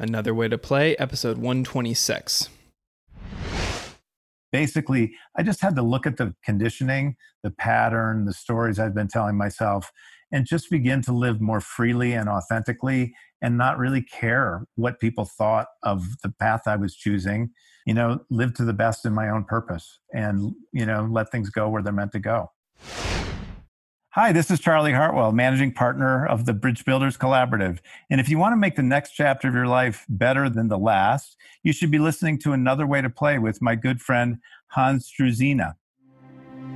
Another Way to Play, episode 126. Basically, I just had to look at the conditioning, the pattern, the stories I've been telling myself, and just begin to live more freely and authentically and not really care what people thought of the path I was choosing. You know, live to the best in my own purpose and, you know, let things go where they're meant to go. Hi, this is Charlie Hartwell, managing partner of the Bridge Builders Collaborative. And if you want to make the next chapter of your life better than the last, you should be listening to Another Way to Play with my good friend Hans Struzyna.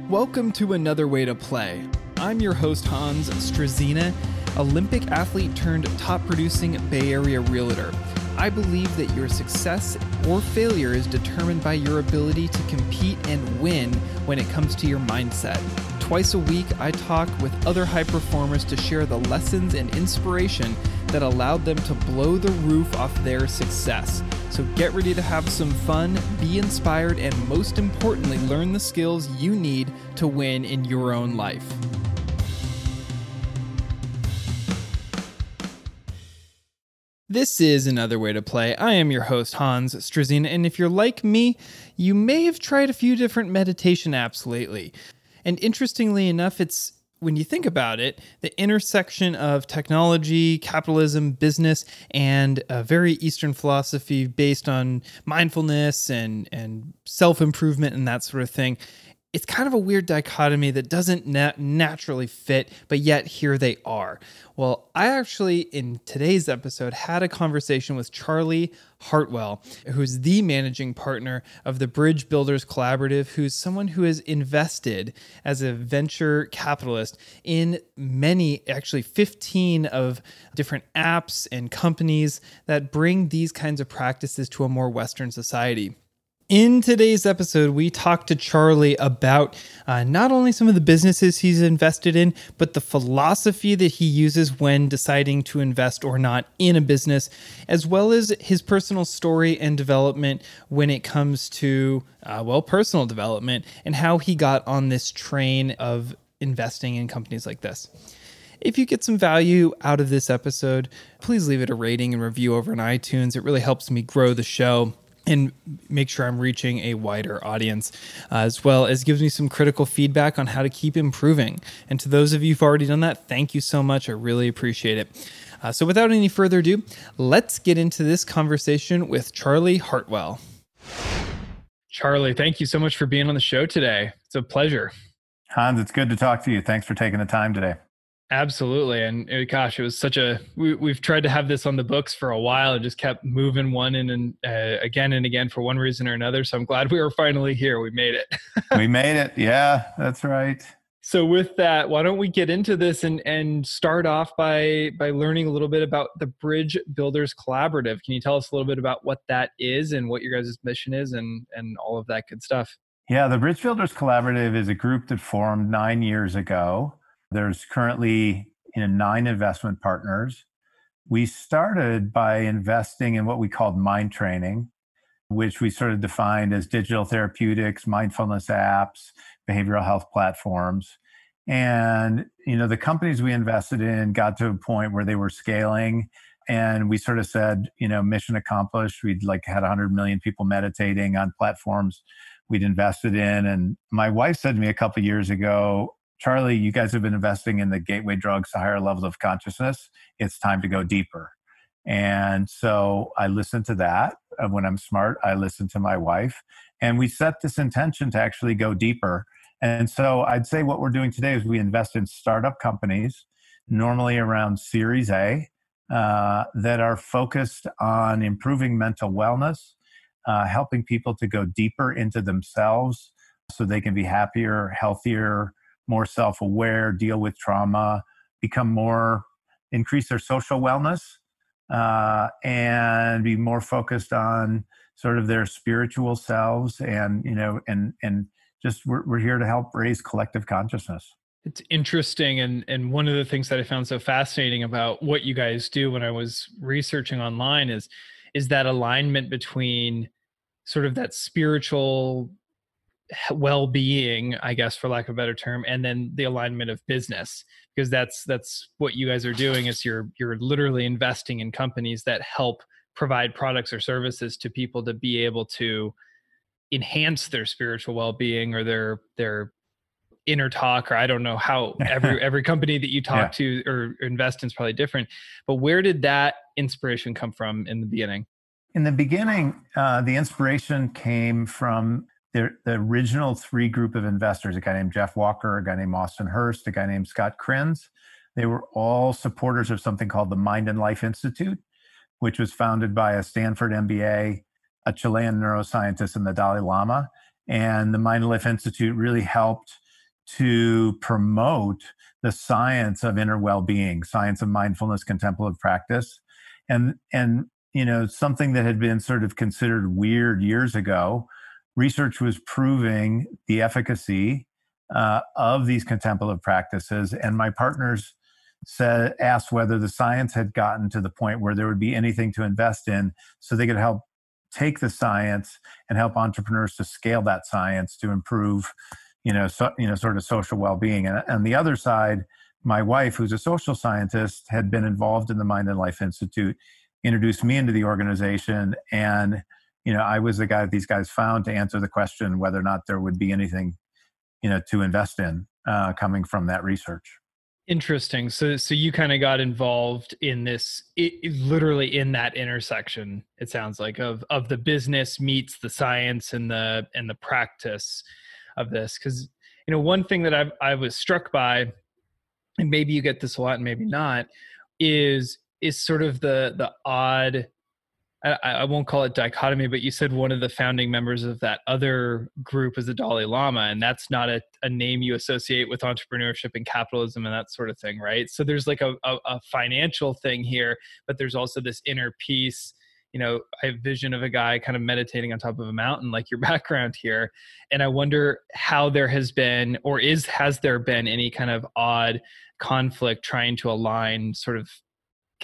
Welcome to Another Way to Play. I'm your host, Hans Struzyna, Olympic athlete turned top producing Bay Area realtor. I believe that your success or failure is determined by your ability to compete and win when it comes to your mindset. Twice a week, I talk with other high performers to share the lessons and inspiration that allowed them to blow the roof off their success. So get ready to have some fun, be inspired, and most importantly, learn the skills you need to win in your own life. This is another way to play. I am your host, Hans Struzyna, and if you're like me, you may have tried a few different meditation apps lately. And interestingly enough, it's when you think about it, the intersection of technology, capitalism, business, and a very Eastern philosophy based on mindfulness and, and self improvement and that sort of thing it's kind of a weird dichotomy that doesn't nat- naturally fit, but yet here they are. Well, I actually, in today's episode, had a conversation with Charlie Hartwell, who's the managing partner of the Bridge Builders Collaborative, who's someone who has invested as a venture capitalist in many, actually 15 of different apps and companies that bring these kinds of practices to a more Western society. In today's episode, we talk to Charlie about uh, not only some of the businesses he's invested in, but the philosophy that he uses when deciding to invest or not in a business, as well as his personal story and development when it comes to, uh, well, personal development and how he got on this train of investing in companies like this. If you get some value out of this episode, please leave it a rating and review over on iTunes. It really helps me grow the show and make sure I'm reaching a wider audience, uh, as well as gives me some critical feedback on how to keep improving. And to those of you who've already done that, thank you so much. I really appreciate it. Uh, so, without any further ado, let's get into this conversation with Charlie Hartwell. Charlie, thank you so much for being on the show today. It's a pleasure. Hans, it's good to talk to you. Thanks for taking the time today. Absolutely. And gosh, it was such a, we, we've tried to have this on the books for a while and just kept moving one and, and uh, again and again for one reason or another. So I'm glad we were finally here. We made it. we made it. Yeah, that's right. So with that, why don't we get into this and, and start off by, by learning a little bit about the Bridge Builders Collaborative. Can you tell us a little bit about what that is and what your guys' mission is and, and all of that good stuff? Yeah, the Bridge Builders Collaborative is a group that formed nine years ago there's currently you know, nine investment partners. We started by investing in what we called mind training, which we sort of defined as digital therapeutics, mindfulness apps, behavioral health platforms. And you know, the companies we invested in got to a point where they were scaling and we sort of said, you know, mission accomplished. We'd like had 100 million people meditating on platforms we'd invested in. And my wife said to me a couple years ago, Charlie, you guys have been investing in the gateway drugs to higher levels of consciousness. It's time to go deeper. And so I listen to that. When I'm smart, I listen to my wife. And we set this intention to actually go deeper. And so I'd say what we're doing today is we invest in startup companies, normally around Series A, uh, that are focused on improving mental wellness, uh, helping people to go deeper into themselves so they can be happier, healthier, more self aware, deal with trauma, become more, increase their social wellness, uh, and be more focused on sort of their spiritual selves and, you know, and, and just we're, we're here to help raise collective consciousness. It's interesting. And, and one of the things that I found so fascinating about what you guys do when I was researching online is, is that alignment between sort of that spiritual well-being i guess for lack of a better term and then the alignment of business because that's that's what you guys are doing is you're you're literally investing in companies that help provide products or services to people to be able to enhance their spiritual well-being or their their inner talk or i don't know how every every company that you talk yeah. to or invest in is probably different but where did that inspiration come from in the beginning in the beginning uh, the inspiration came from the, the original three group of investors a guy named jeff walker a guy named austin hearst a guy named scott Kriens, they were all supporters of something called the mind and life institute which was founded by a stanford mba a chilean neuroscientist and the dalai lama. And the mind and life institute really helped to promote the science of inner well-being science of mindfulness contemplative practice. And and you know something that had been sort of considered weird years ago research was proving the efficacy uh, of these contemplative practices and my partners said asked whether the science had gotten to the point where there would be anything to invest in so they could help take the science and help entrepreneurs to scale that science to improve you know, so, you know, sort of social well-being. And the other side, my wife, who's a social scientist, had been involved in the Mind and Life Institute, introduced me into the organization, and you know, I was the guy that these guys found to answer the question whether or not there would be anything, you know, to invest in uh, coming from that research. Interesting. So, so you kind of got involved in this, it, literally in that intersection. It sounds like of of the business meets the science and the and the practice of this because you know one thing that I I was struck by, and maybe you get this a lot and maybe not, is is sort of the the odd. I, I won't call it dichotomy, but you said one of the founding members of that other group is the Dalai Lama, and that's not a, a name you associate with entrepreneurship and capitalism and that sort of thing, right? So there's like a, a, a financial thing here, but there's also this inner peace you know i have vision of a guy kind of meditating on top of a mountain like your background here and i wonder how there has been or is has there been any kind of odd conflict trying to align sort of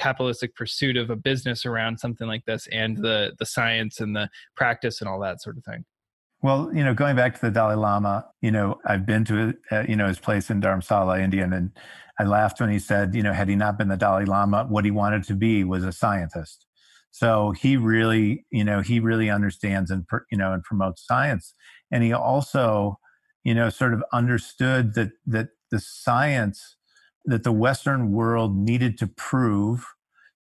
capitalistic pursuit of a business around something like this and the the science and the practice and all that sort of thing well, you know, going back to the Dalai Lama, you know, I've been to uh, you know his place in Dharamsala, India, and I laughed when he said, you know, had he not been the Dalai Lama, what he wanted to be was a scientist. So he really, you know, he really understands and you know and promotes science, and he also, you know, sort of understood that that the science that the Western world needed to prove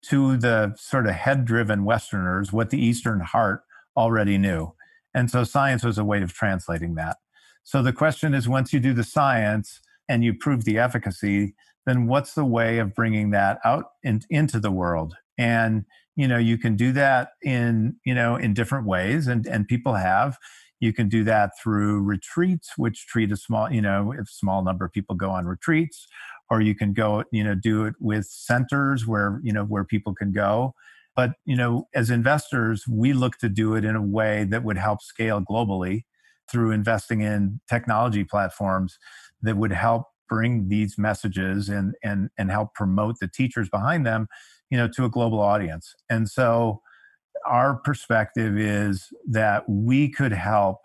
to the sort of head-driven Westerners what the Eastern heart already knew, and so science was a way of translating that. So the question is, once you do the science and you prove the efficacy, then what's the way of bringing that out in, into the world? And you know you can do that in you know in different ways and and people have you can do that through retreats which treat a small you know if small number of people go on retreats or you can go you know do it with centers where you know where people can go. But you know as investors we look to do it in a way that would help scale globally through investing in technology platforms that would help bring these messages and and and help promote the teachers behind them you know to a global audience. And so our perspective is that we could help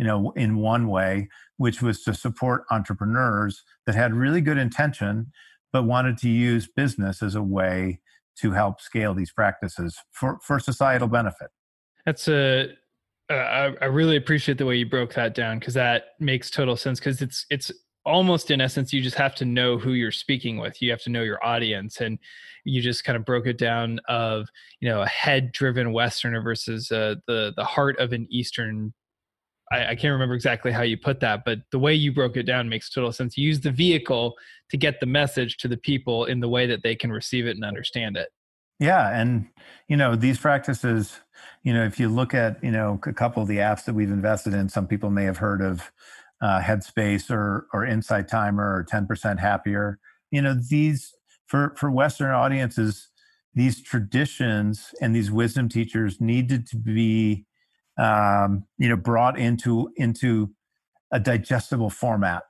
you know in one way which was to support entrepreneurs that had really good intention but wanted to use business as a way to help scale these practices for for societal benefit. That's a uh, I really appreciate the way you broke that down because that makes total sense because it's it's almost in essence you just have to know who you're speaking with. You have to know your audience and you just kind of broke it down of you know a head driven westerner versus uh, the the heart of an eastern I, I, can't remember exactly how you put that but the way you broke it down makes total sense use the vehicle to get the message to the people in the way that they can receive it and understand it yeah and you know these practices you know if you look at you know a couple of the apps that we've invested in some people may have heard of uh, Headspace or or Insight Timer or 10% Happier. You know, these for for Western audiences, these traditions and these wisdom teachers needed to be um, you know brought into into a digestible format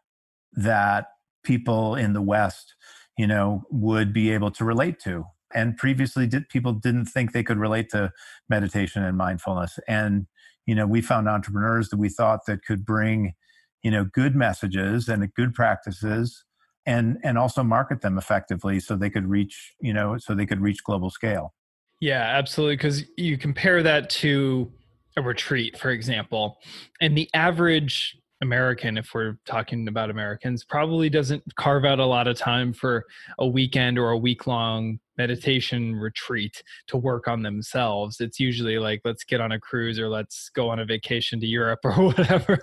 that people in the West you know would be able to relate to and previously did, people didn't think they could relate to meditation and mindfulness and you know we found entrepreneurs that we thought that could bring you know good messages and good practices and and also market them effectively so they could reach you know so they could reach global scale Yeah, absolutely. Because you compare that to a retreat, for example, and the average American, if we're talking about Americans, probably doesn't carve out a lot of time for a weekend or a week long meditation retreat to work on themselves. It's usually like, let's get on a cruise or let's go on a vacation to Europe or whatever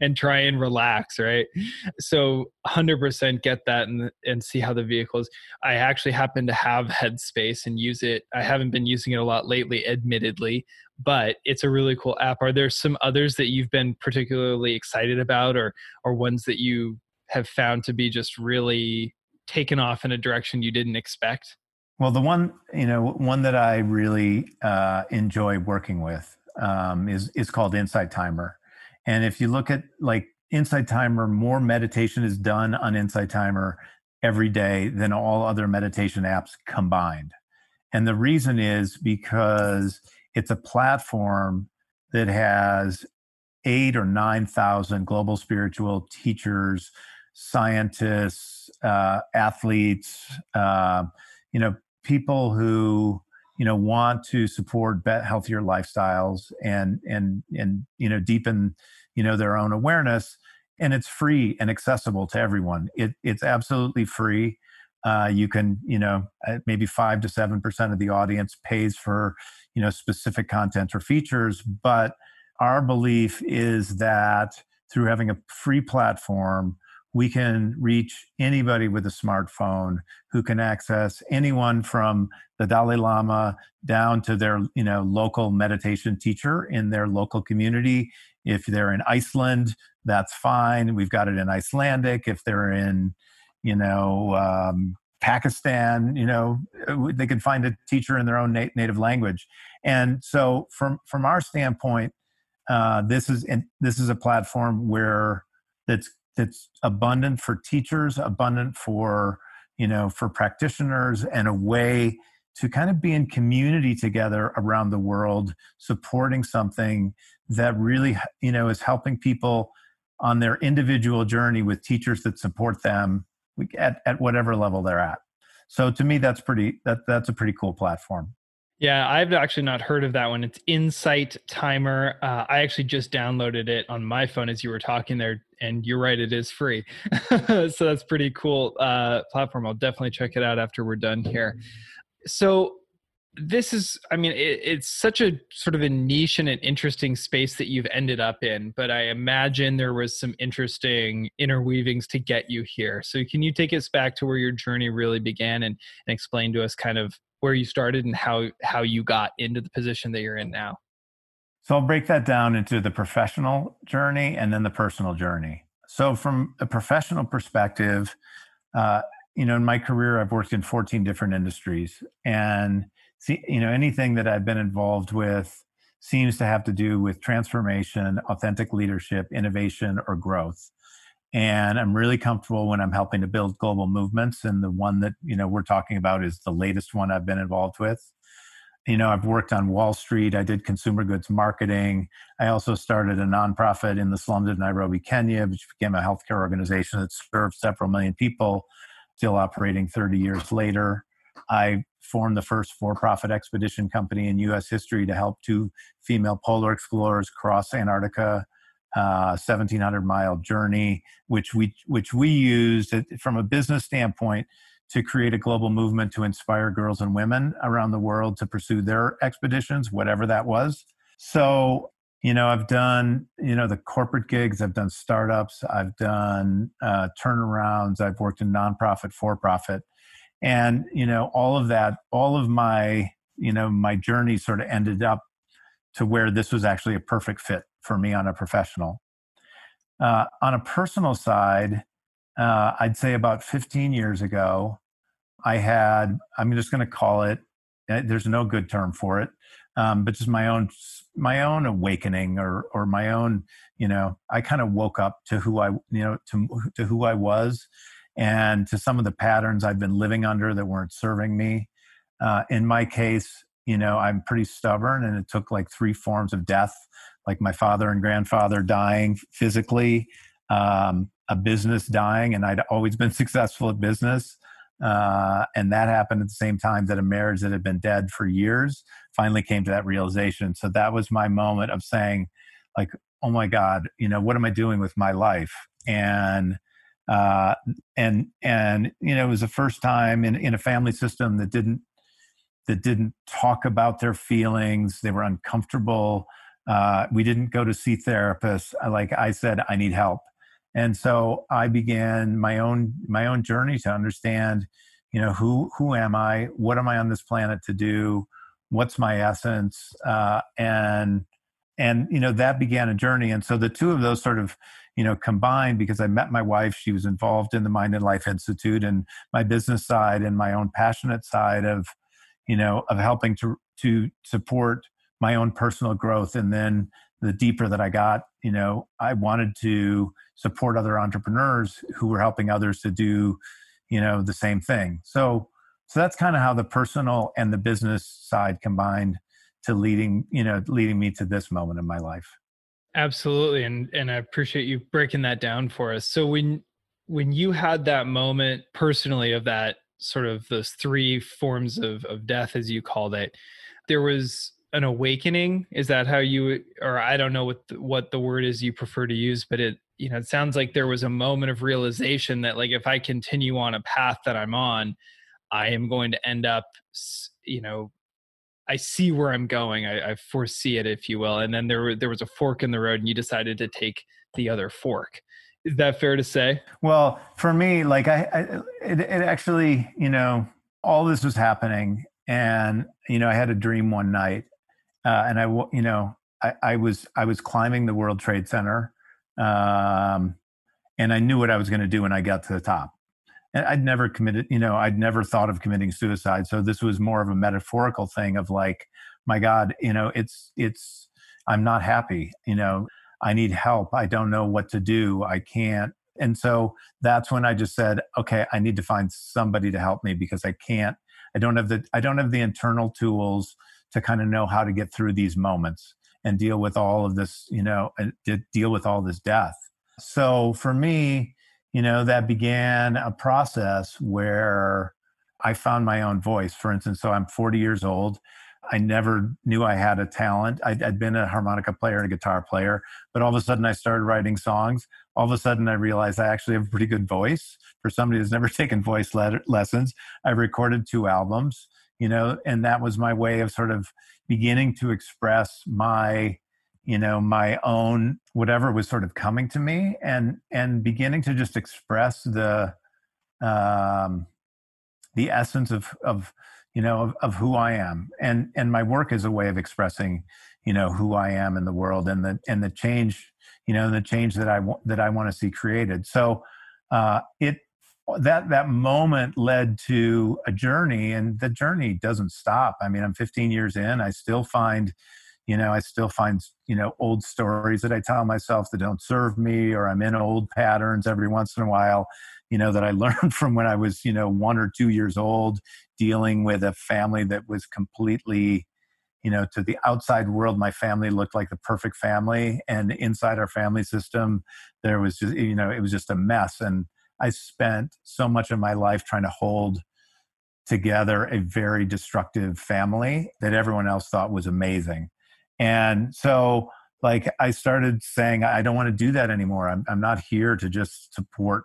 and try and relax, right? So 100% get that and, and see how the vehicle is. I actually happen to have Headspace and use it. I haven't been using it a lot lately, admittedly, but it's a really cool app. Are there some others that you've been particularly excited about or or ones that you have found to be just really taken off in a direction you didn't expect? Well, the one you know one that I really uh, enjoy working with um, is is called Insight Timer, and if you look at like Insight Timer, more meditation is done on Insight Timer every day than all other meditation apps combined, and the reason is because it's a platform that has eight or 9,000 global spiritual teachers, scientists, uh, athletes, uh, you know, people who, you know, want to support healthier lifestyles and, and, and, you know, deepen, you know, their own awareness. And it's free and accessible to everyone. It, it's absolutely free. Uh, you can, you know, uh, maybe five to seven percent of the audience pays for, you know specific content or features but our belief is that through having a free platform we can reach anybody with a smartphone who can access anyone from the Dalai Lama down to their you know local meditation teacher in their local community. If they're in Iceland, that's fine. We've got it in Icelandic. If they're in you know um, Pakistan, you know, they can find a teacher in their own native language. And so, from from our standpoint, uh, this is and this is a platform where that's that's abundant for teachers, abundant for you know for practitioners, and a way to kind of be in community together around the world, supporting something that really you know is helping people on their individual journey with teachers that support them at, at whatever level they're at. So to me, that's pretty that that's a pretty cool platform. Yeah, I've actually not heard of that one. It's Insight Timer. Uh, I actually just downloaded it on my phone as you were talking there, and you're right, it is free. so that's pretty cool uh, platform. I'll definitely check it out after we're done here. So this is i mean it, it's such a sort of a niche and an interesting space that you've ended up in but i imagine there was some interesting interweavings to get you here so can you take us back to where your journey really began and, and explain to us kind of where you started and how how you got into the position that you're in now? So i'll break that down into the professional journey and then the personal journey. So from a professional perspective uh, you know in my career i've worked in 14 different industries. And see, you know, anything that I've been involved with seems to have to do with transformation, authentic leadership, innovation, or growth. And I'm really comfortable when I'm helping to build global movements. And the one that, you know, we're talking about is the latest one I've been involved with. You know, I've worked on Wall Street. I did consumer goods marketing. I also started a nonprofit in the slums of Nairobi, Kenya, which became a healthcare organization that served several million people, still operating 30 years later. I formed the first for-profit expedition company in U.S. history to help two female polar explorers cross Antarctica, uh, 1,700 mile journey, which we which we used from a business standpoint to create a global movement to inspire girls and women around the world to pursue their expeditions, whatever that was. So you know i've done you know the corporate gigs i've done startups i've done uh, turnarounds i've worked in nonprofit for profit and you know all of that all of my you know my journey sort of ended up to where this was actually a perfect fit for me on a professional uh, on a personal side uh, i'd say about 15 years ago i had i'm just going to call it eh, there's no good term for it um, but just my own my own awakening or or my own you know i kind of woke up to who i you know to to who i was and to some of the patterns I've been living under that weren't serving me. Uh, in my case, you know, I'm pretty stubborn, and it took like three forms of death, like my father and grandfather dying physically, um, a business dying, and I'd always been successful at business, Uh, and that happened at the same time that a marriage that had been dead for years finally came to that realization. So that was my moment of saying, like, oh my God, you know, what am I doing with my life? And uh, and and you know, it was the first time in, in a family system that didn't that didn't talk about their feelings. They were uncomfortable. Uh, we didn't go to see therapists. Like I said, I need help and so i began my own my own journey to understand you know who who am i what am i on this planet to do what's my essence uh, and and you know that began a journey and so the two of those sort of you know combined because i met my wife she was involved in the mind and life institute and my business side and my own passionate side of you know of helping to to support my own personal growth and then the deeper that i got you know i wanted to support other entrepreneurs who were helping others to do you know the same thing. So so that's kind of how the personal and the business side combined to leading you know leading me to this moment in my life. Absolutely and and i appreciate you breaking that down for us. So when when you had that moment personally of that sort of those three forms of of death as you called it there was an awakening? Is that how you or i don't know what the, what the word is you prefer to use but it you know it sounds like there was a moment of realization that like if i continue on a path that i'm on i am going to end up you know i see where i'm going i, I foresee it if you will and then there there was a fork in the road and you decided to take the other fork is that fair to say well for me like i, I it, it actually you know all this was happening and you know i had a dream one night uh, and i you know I, I was i was climbing the world trade center um, and I knew what I was going to do when I got to the top. And I'd never committed, you know, I'd never thought of committing suicide. So this was more of a metaphorical thing of like, my God, you know, it's, it's, I'm not happy, you know, I need help. I don't know what to do. I can't. And so that's when I just said, okay, I need to find somebody to help me because I can't, I don't have the, I don't have the internal tools to kind of know how to get through these moments and deal with all of this, you know, and deal with all this death. So for me, you know, that began a process where I found my own voice. For instance, so I'm 40 years old. I never knew I had a talent. I'd, I'd, been a harmonica player and a guitar player, but all of a sudden I started writing songs. All of a sudden I realized I actually have a pretty good voice for somebody who's never taken voice le- lessons. I recorded two albums, you know, and that was my way of sort of beginning to express my you know my own whatever was sort of coming to me and and beginning to just express the um the essence of of you know of, of who i am. And and my work is a way of expressing you know who i am in the world and the and the change you know the change that i want that i want to see created. So uh it that that moment led to a journey and the journey doesn't stop. I mean i'm 15 years in. I still find you know i still find you know old stories that i tell myself that don't serve me or i'm in old patterns every once in a while you know that i learned from when i was you know one or two years old dealing with a family that was completely you know to the outside world my family looked like the perfect family and inside our family system there was just you know it was just a mess and I spent so much of my life trying to hold together a very destructive family that everyone else thought was amazing. And so, like, I started saying, I don't want to do that anymore. I'm, I'm not here to just support,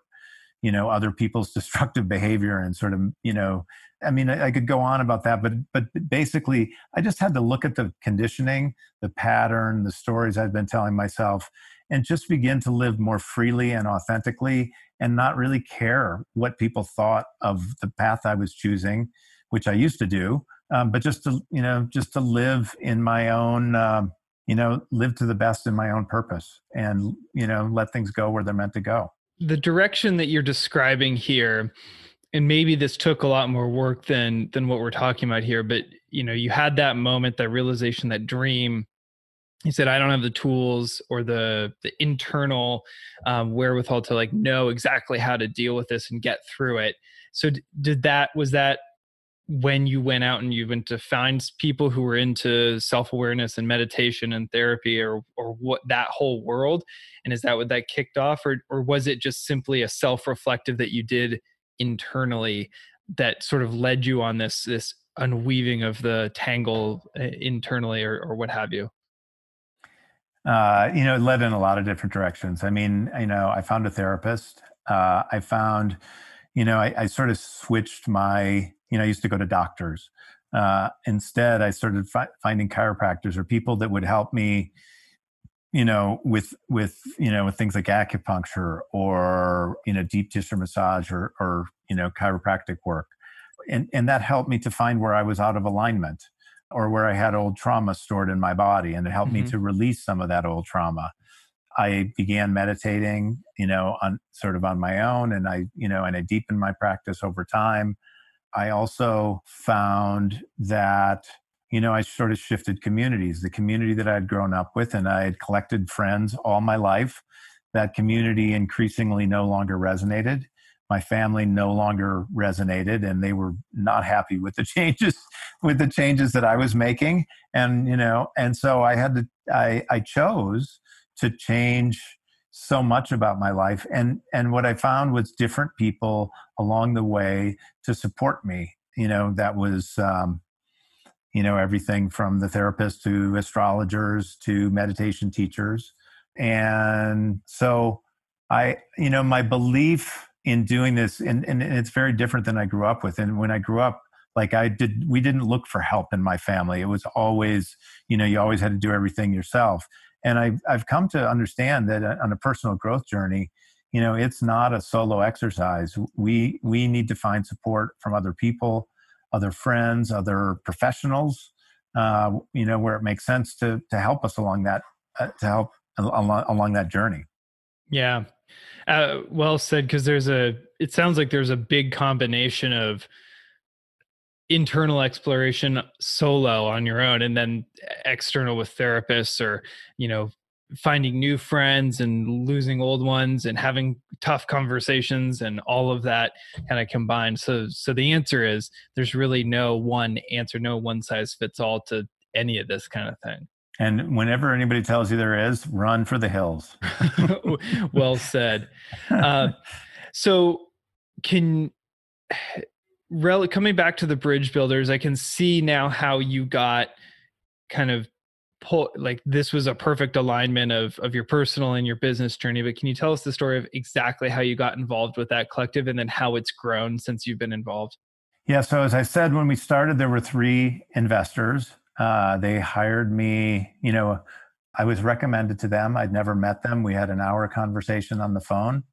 you know, other people's destructive behavior and sort of, you know, I mean, I, I could go on about that, but but basically, I just had to look at the conditioning, the pattern, the stories I'd been telling myself, and just begin to live more freely and authentically and not really care what people thought of the path I was choosing, which I used to do, um, but just to you know just to live in my own um, you know live to the best in my own purpose and you know let things go where they're meant to go. The direction that you're describing here, and maybe this took a lot more work than than what we're talking about here, but you know you had that moment, that realization, that dream. He said i don't have the tools or the the internal um, wherewithal to like know exactly how to deal with this and get through it. So did that was that when you went out and you went to find people who were into self-awareness and meditation and therapy or or what that whole world and is that what that kicked off or or was it just simply a self-reflective that you did internally that sort of led you on this this unweaving of the tangle uh, internally or, or what have you? Uh, you know, it led in a lot of different directions. I mean, you know, I found a therapist. Uh, I found, you know, I, I, sort of switched my, you know, I used to go to doctors. Uh, instead, I started fi- finding chiropractors or people that would help me, you know, with with you know with things like acupuncture or you know deep tissue massage or or you know chiropractic work, and and that helped me to find where I was out of alignment or where I had old trauma stored in my body, and it helped mm-hmm. me to release some of that old trauma. I began meditating, you know, on sort of on my own, and I, you know, and I deepened my practice over time. I also found that, you know, I sort of shifted communities. The community that I had grown up with, and I had collected friends all my life. That community increasingly no longer resonated my family no longer resonated and they were not happy with the changes with the changes that I was making and you know and so I had to I I chose to change so much about my life and and what I found was different people along the way to support me you know that was um you know everything from the therapist to astrologers to meditation teachers. And so I you know my belief in doing this and, and it's very different than i grew up with. And when i grew up like i did we didn't look for help in my family. It was always you know you always had to do everything yourself and i've, I've come to understand that on a personal growth journey you know it's not a solo exercise we we need to find support from other people other friends other professionals uh, you know where it makes sense to to help us along that uh, to help along, along that journey yeah uh, well said, because there's a. It sounds like there's a big combination of internal exploration solo on your own, and then external with therapists, or you know, finding new friends and losing old ones, and having tough conversations, and all of that kind of combined. So, so the answer is there's really no one answer, no one size fits all to any of this kind of thing. And whenever anybody tells you there is, run for the hills. well said. Uh, so, can rel- coming back to the bridge builders, I can see now how you got kind of pull like this was a perfect alignment of of your personal and your business journey. But can you tell us the story of exactly how you got involved with that collective and then how it's grown since you've been involved? Yeah. So as I said, when we started, there were three investors. Uh, they hired me, you know, I was recommended to them. I'd never met them. We had an hour conversation on the phone.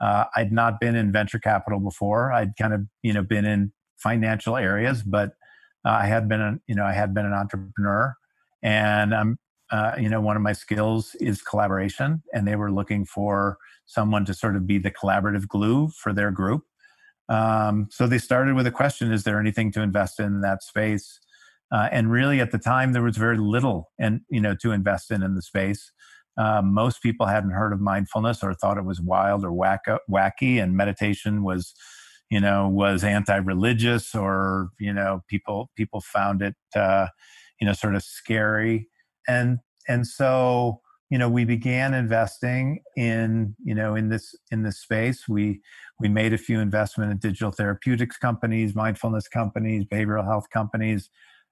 Uh, I'd not been in venture capital before. I'd kind of, you know, been in financial areas, but uh, I had been, a, you know, I had been an entrepreneur, and I'm, uh, you know, one of my skills is collaboration, and they were looking for someone to sort of be the collaborative glue for their group. Um, so they started with a question: Is there anything to invest in that space? Uh, and really, at the time, there was very little, and you know, to invest in in the space. Uh, most people hadn't heard of mindfulness or thought it was wild or wacky, and meditation was, you know, was anti-religious, or you know, people people found it, uh, you know, sort of scary, and and so you know, we began investing in you know in this in this space. We we made a few investment in digital therapeutics companies, mindfulness companies, behavioral health companies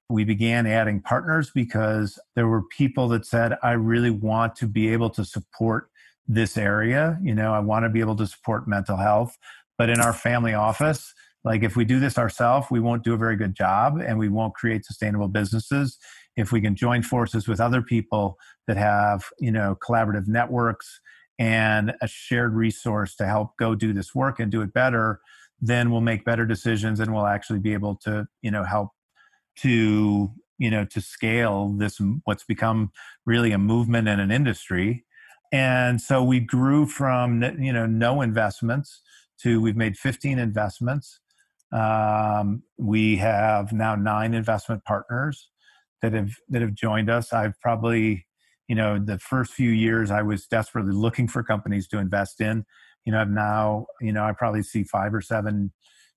we began adding partners because there were people that said, I really want to be able to support this area. You know, I want to be able to support mental health. But in our family office, like if we do this ourselves, we won't do a very good job and we won't create sustainable businesses. If we can join forces with other people that have, you know, collaborative networks and a shared resource to help go do this work and do it better, then we'll make better decisions and we'll actually be able to, you know, help to you know to scale this what's become really a movement and an industry. And so we grew from you know no investments to we've made 15 investments. Um, we have now nine investment partners that have that have joined us. I've probably you know the first few years i was desperately looking for companies to invest in. You know i've now you know i probably see five or seven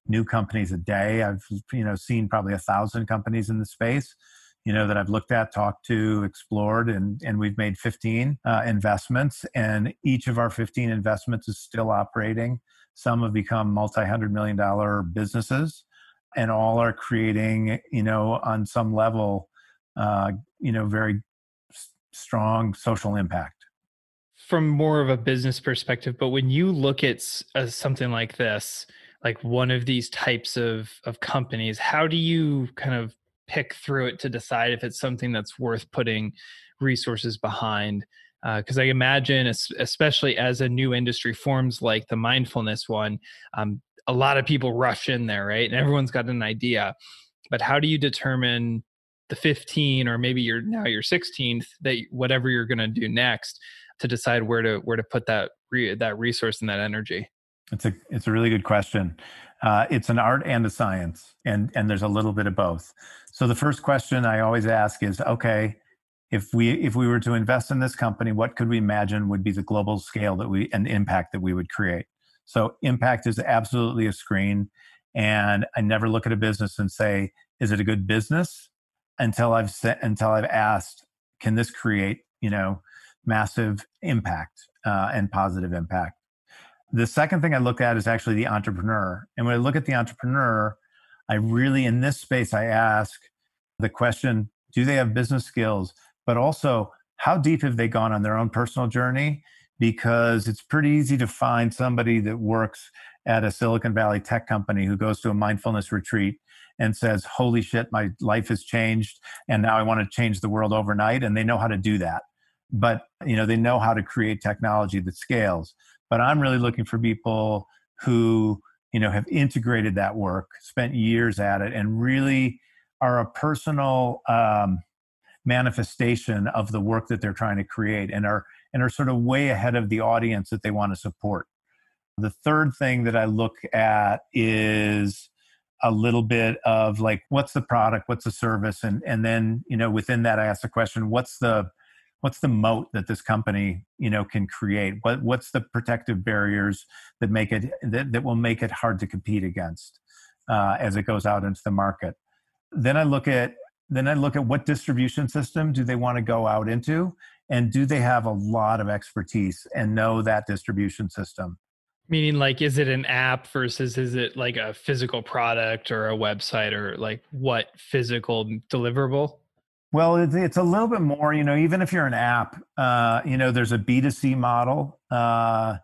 new companies a day. I've you know seen probably a thousand companies in the space, you know that I've looked at, talked to, explored, and and we've made 15 uh, investments, and each of our 15 investments is still operating, some have become multi-hundred million dollar businesses and all are creating you know on some level uh, you know very s- strong social impact from more of a business perspective but when you look at uh, something like this like one of these types of of companies how do you kind of pick through it to decide if it's something that's worth putting resources behind because uh, I imagine, especially as a new industry forms like the mindfulness one, um, a lot of people rush in there, right? And everyone's got an idea. But how do you determine the 15 or maybe you're now your 16th that whatever you're going to do next to decide where to where to put that re, that resource and that energy? It's a it's a really good question. Uh, it's an art and a science, and and there's a little bit of both. So the first question I always ask is, okay, if we if we were to invest in this company what could we imagine would be the global scale that we and impact that we would create so impact is absolutely a screen and i never look at a business and say is it a good business until i've set until i've asked can this create you know massive impact uh, and positive impact the second thing i look at is actually the entrepreneur and when i look at the entrepreneur i really in this space i ask the question do they have business skills but also how deep have they gone on their own personal journey? Because it's pretty easy to find somebody that works at a Silicon Valley tech company who goes to a mindfulness retreat and says, Holy shit, my life has changed. And now I want to change the world overnight. And they know how to do that. But you know, they know how to create technology that scales. But I'm really looking for people who, you know, have integrated that work, spent years at it, and really are a personal um, manifestation of the work that they're trying to create and are and are sort of way ahead of the audience that they want to support. The third thing that I look at is a little bit of like what's the product, what's the service and and then, you know, within that I ask the question what's the what's the moat that this company, you know, can create? What what's the protective barriers that make it that, that will make it hard to compete against uh, as it goes out into the market? Then I look at then I look at what distribution system do they want to go out into, and do they have a lot of expertise and know that distribution system? Meaning, like, is it an app versus is it like a physical product or a website or like what physical deliverable? Well, it's, a little bit more, you know, even if you're an app, uh, you know, there's a B2C model, uh,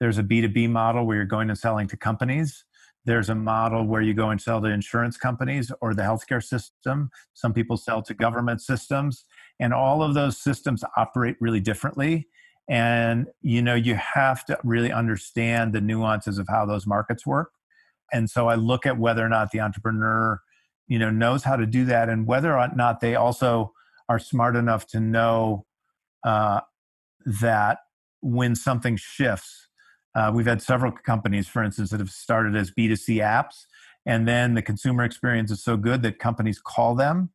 there's a B2B model where you're going and selling to companies. There's a model where you go and sell to insurance companies or the healthcare system. Some people sell to government systems, and all of those systems operate really differently. And you know, you have to really understand the nuances of how those markets work. And so I look at whether or not the entrepreneur, you know, knows how to do that, and whether or not they also are smart enough to know uh, that when something shifts uh, we've had several companies, for instance, that have started as B2C apps, and then the consumer experience is so good that companies call them.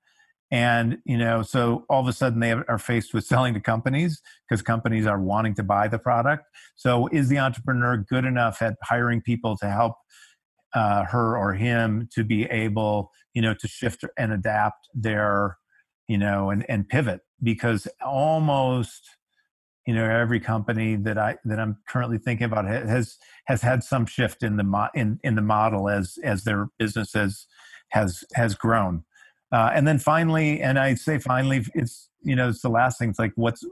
And you know, so all of a sudden they are faced with selling to companies because companies are wanting to buy the product. So, is the entrepreneur good enough at hiring people to help uh, her or him to be able, you know, to shift and adapt their, you know, and and pivot? Because almost you know every company that i that i'm currently thinking about has has had some shift in the mo- in in the model as as their business has has has grown uh, and then finally and i say finally it's you know it's the last thing it's like what's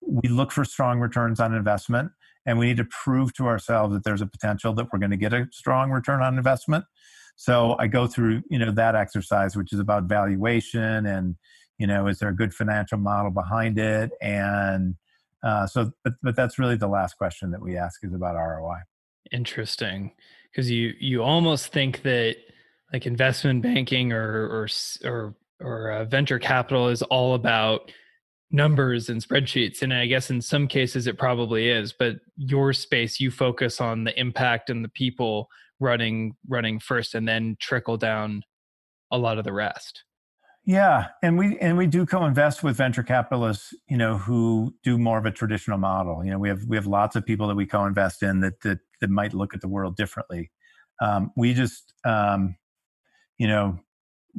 we look for strong returns on investment and we need to prove to ourselves that there's a potential that we're going to get a strong return on investment so i go through you know that exercise which is about valuation and you know is there a good financial model behind it and uh, so, but, but that's really the last question that we ask is about ROI. Interesting, because you you almost think that like investment banking or or or or uh, venture capital is all about numbers and spreadsheets and i guess in some cases it probably is but your space you focus on the impact and the people running running first and then trickle down a lot of the rest yeah, and we and we do co-invest with venture capitalists, you know, who do more of a traditional model. You know, we have we have lots of people that we co-invest in that that, that might look at the world differently. Um, we just, um, you know,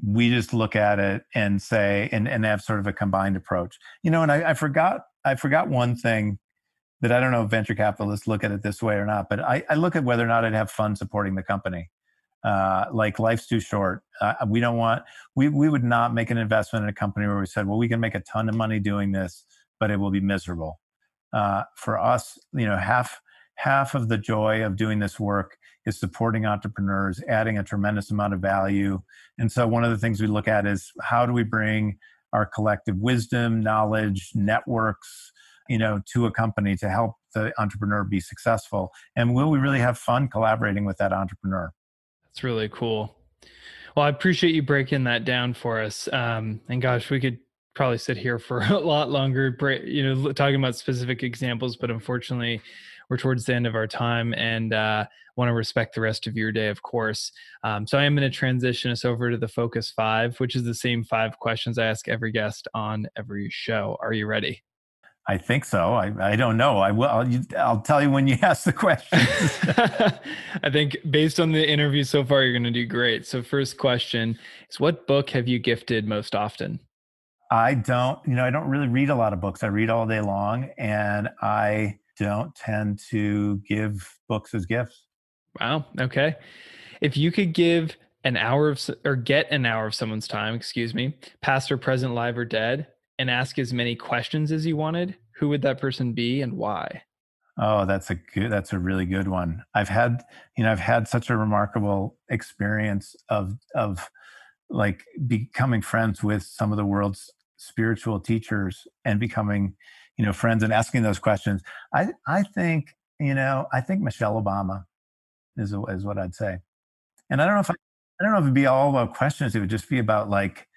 we just look at it and say and and have sort of a combined approach. You know, and I, I forgot I forgot one thing that I don't know if venture capitalists look at it this way or not, but I, I look at whether or not I'd have fun supporting the company. Uh, like life's too short. Uh, we don't want we we would not make an investment in a company where we said, well, we can make a ton of money doing this, but it will be miserable. Uh, for us, you know, half half of the joy of doing this work is supporting entrepreneurs, adding a tremendous amount of value. And so, one of the things we look at is how do we bring our collective wisdom, knowledge, networks, you know, to a company to help the entrepreneur be successful? And will we really have fun collaborating with that entrepreneur? That's really cool. Well, I appreciate you breaking that down for us. Um, and gosh, we could probably sit here for a lot longer, you know, talking about specific examples, but unfortunately, we're towards the end of our time and uh, want to respect the rest of your day, of course. Um, so I am going to transition us over to the Focus Five, which is the same five questions I ask every guest on every show. Are you ready? I think so. I, I don't know. I will. I'll, I'll tell you when you ask the question. I think based on the interview so far, you're going to do great. So, first question is What book have you gifted most often? I don't, you know, I don't really read a lot of books. I read all day long and I don't tend to give books as gifts. Wow. Okay. If you could give an hour of, or get an hour of someone's time, excuse me, past or present, live or dead, and ask as many questions as you wanted, who would that person be and why? Oh, that's a good that's a really good one. I've had, you know, I've had such a remarkable experience of of like becoming friends with some of the world's spiritual teachers and becoming, you know, friends and asking those questions. I I think, you know, I think Michelle Obama is is what I'd say. And I don't know if I, I don't know if it'd be all about questions. It would just be about like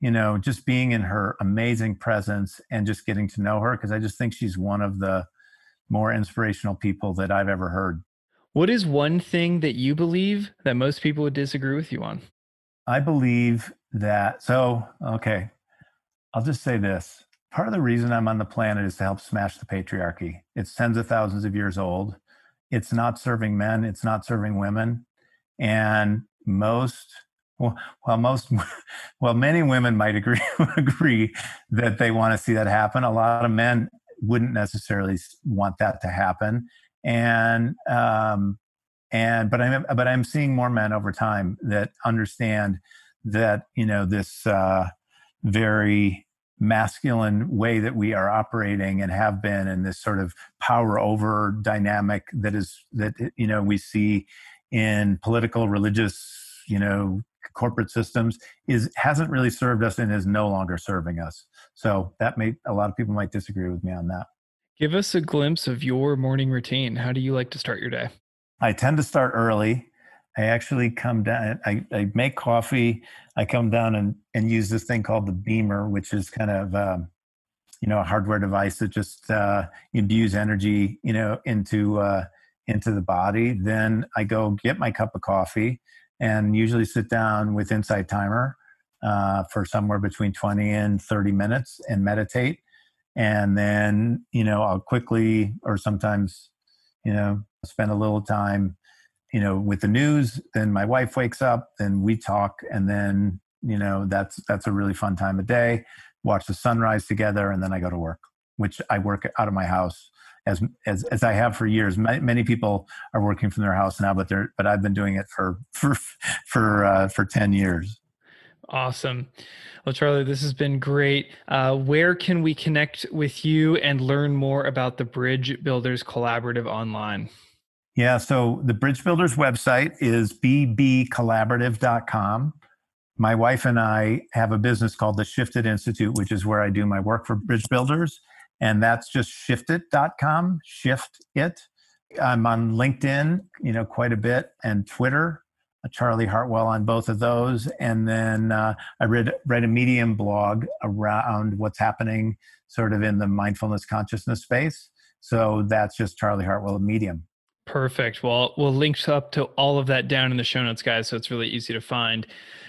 you know, just being in her amazing presence and just getting to know her because I just think she's one of the more inspirational people that I've ever heard. What is one thing that you believe that most people would disagree with you on? I believe that, so, okay, I'll just say this. Part of the reason I'm on the planet is to help smash the patriarchy. It's tens of thousands of years old. It's not serving men, it's not serving women. And most well, well, most, well, many women might agree agree that they want to see that happen. A lot of men wouldn't necessarily want that to happen, and um, and but I'm but I'm seeing more men over time that understand that you know this uh, very masculine way that we are operating and have been in this sort of power over dynamic that is that you know we see in political religious you know corporate systems is hasn't really served us and is no longer serving us. So that may a lot of people might disagree with me on that. Give us a glimpse of your morning routine. How do you like to start your day? I tend to start early. I actually come down. I, I make coffee. I come down and, and use this thing called the BEMER, which is kind of um, you know a hardware device that just uh, imbues energy you know into uh, into the body. Then I go get my cup of coffee and usually sit down with Insight Timer uh, for somewhere between 20 and 30 minutes and meditate. And then, you know, I'll quickly or sometimes, you know, spend a little time, you know, with the news. Then my wife wakes up, then we talk, and then, you know, that's that's a really fun time of day. Watch the sunrise together, and then I go to work, which I work out of my house as as as I have for years. Many people are working from their house now, but they're but I've been doing it for for for uh, for ten years. Awesome. Well, Charlie, this has been great. Uh, where can we connect with you and learn more about the Bridge Builders Collaborative online? Yeah, so the Bridge Builders website is bbcollaborative.com. My wife and I have a business called the Shifted Institute, which is where I do my work for Bridge Builders and that's just shiftit.com shift it i'm on linkedin you know quite a bit and twitter charlie hartwell on both of those and then uh, i read read a medium blog around what's happening sort of in the mindfulness consciousness space so that's just charlie hartwell medium Perfect. Well, we'll link up to all of that down in the show notes, guys. So it's really easy to find.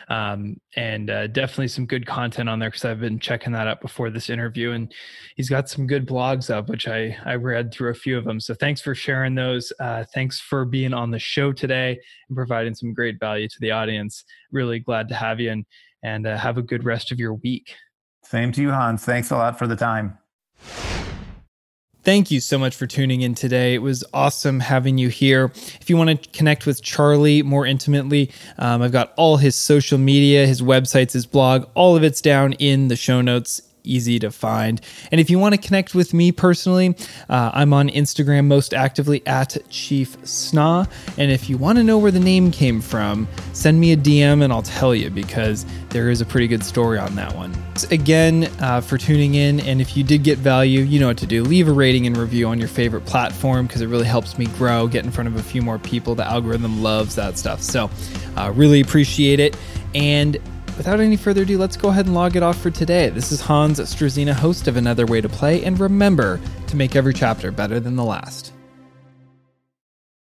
Um, and uh, definitely some good content on there because I've been checking that out before this interview. And he's got some good blogs up, which I, I read through a few of them. So thanks for sharing those. Uh, thanks for being on the show today and providing some great value to the audience. Really glad to have you and, and uh, have a good rest of your week. Same to you, Hans. Thanks a lot for the time. Thank you so much for tuning in today. It was awesome having you here. If you want to connect with Charlie more intimately, um, I've got all his social media, his websites, his blog, all of it's down in the show notes easy to find. And if you want to connect with me personally, uh, I'm on Instagram most actively at Chief Sna. And if you want to know where the name came from, send me a DM and I'll tell you because there is a pretty good story on that one. Again, uh, for tuning in. And if you did get value, you know what to do. Leave a rating and review on your favorite platform because it really helps me grow, get in front of a few more people. The algorithm loves that stuff. So, uh, really appreciate it. And without any further ado, let's go ahead and log it off for today. This is Hans Struzyna, host of Another Way to Play, and remember to make every chapter better than the last.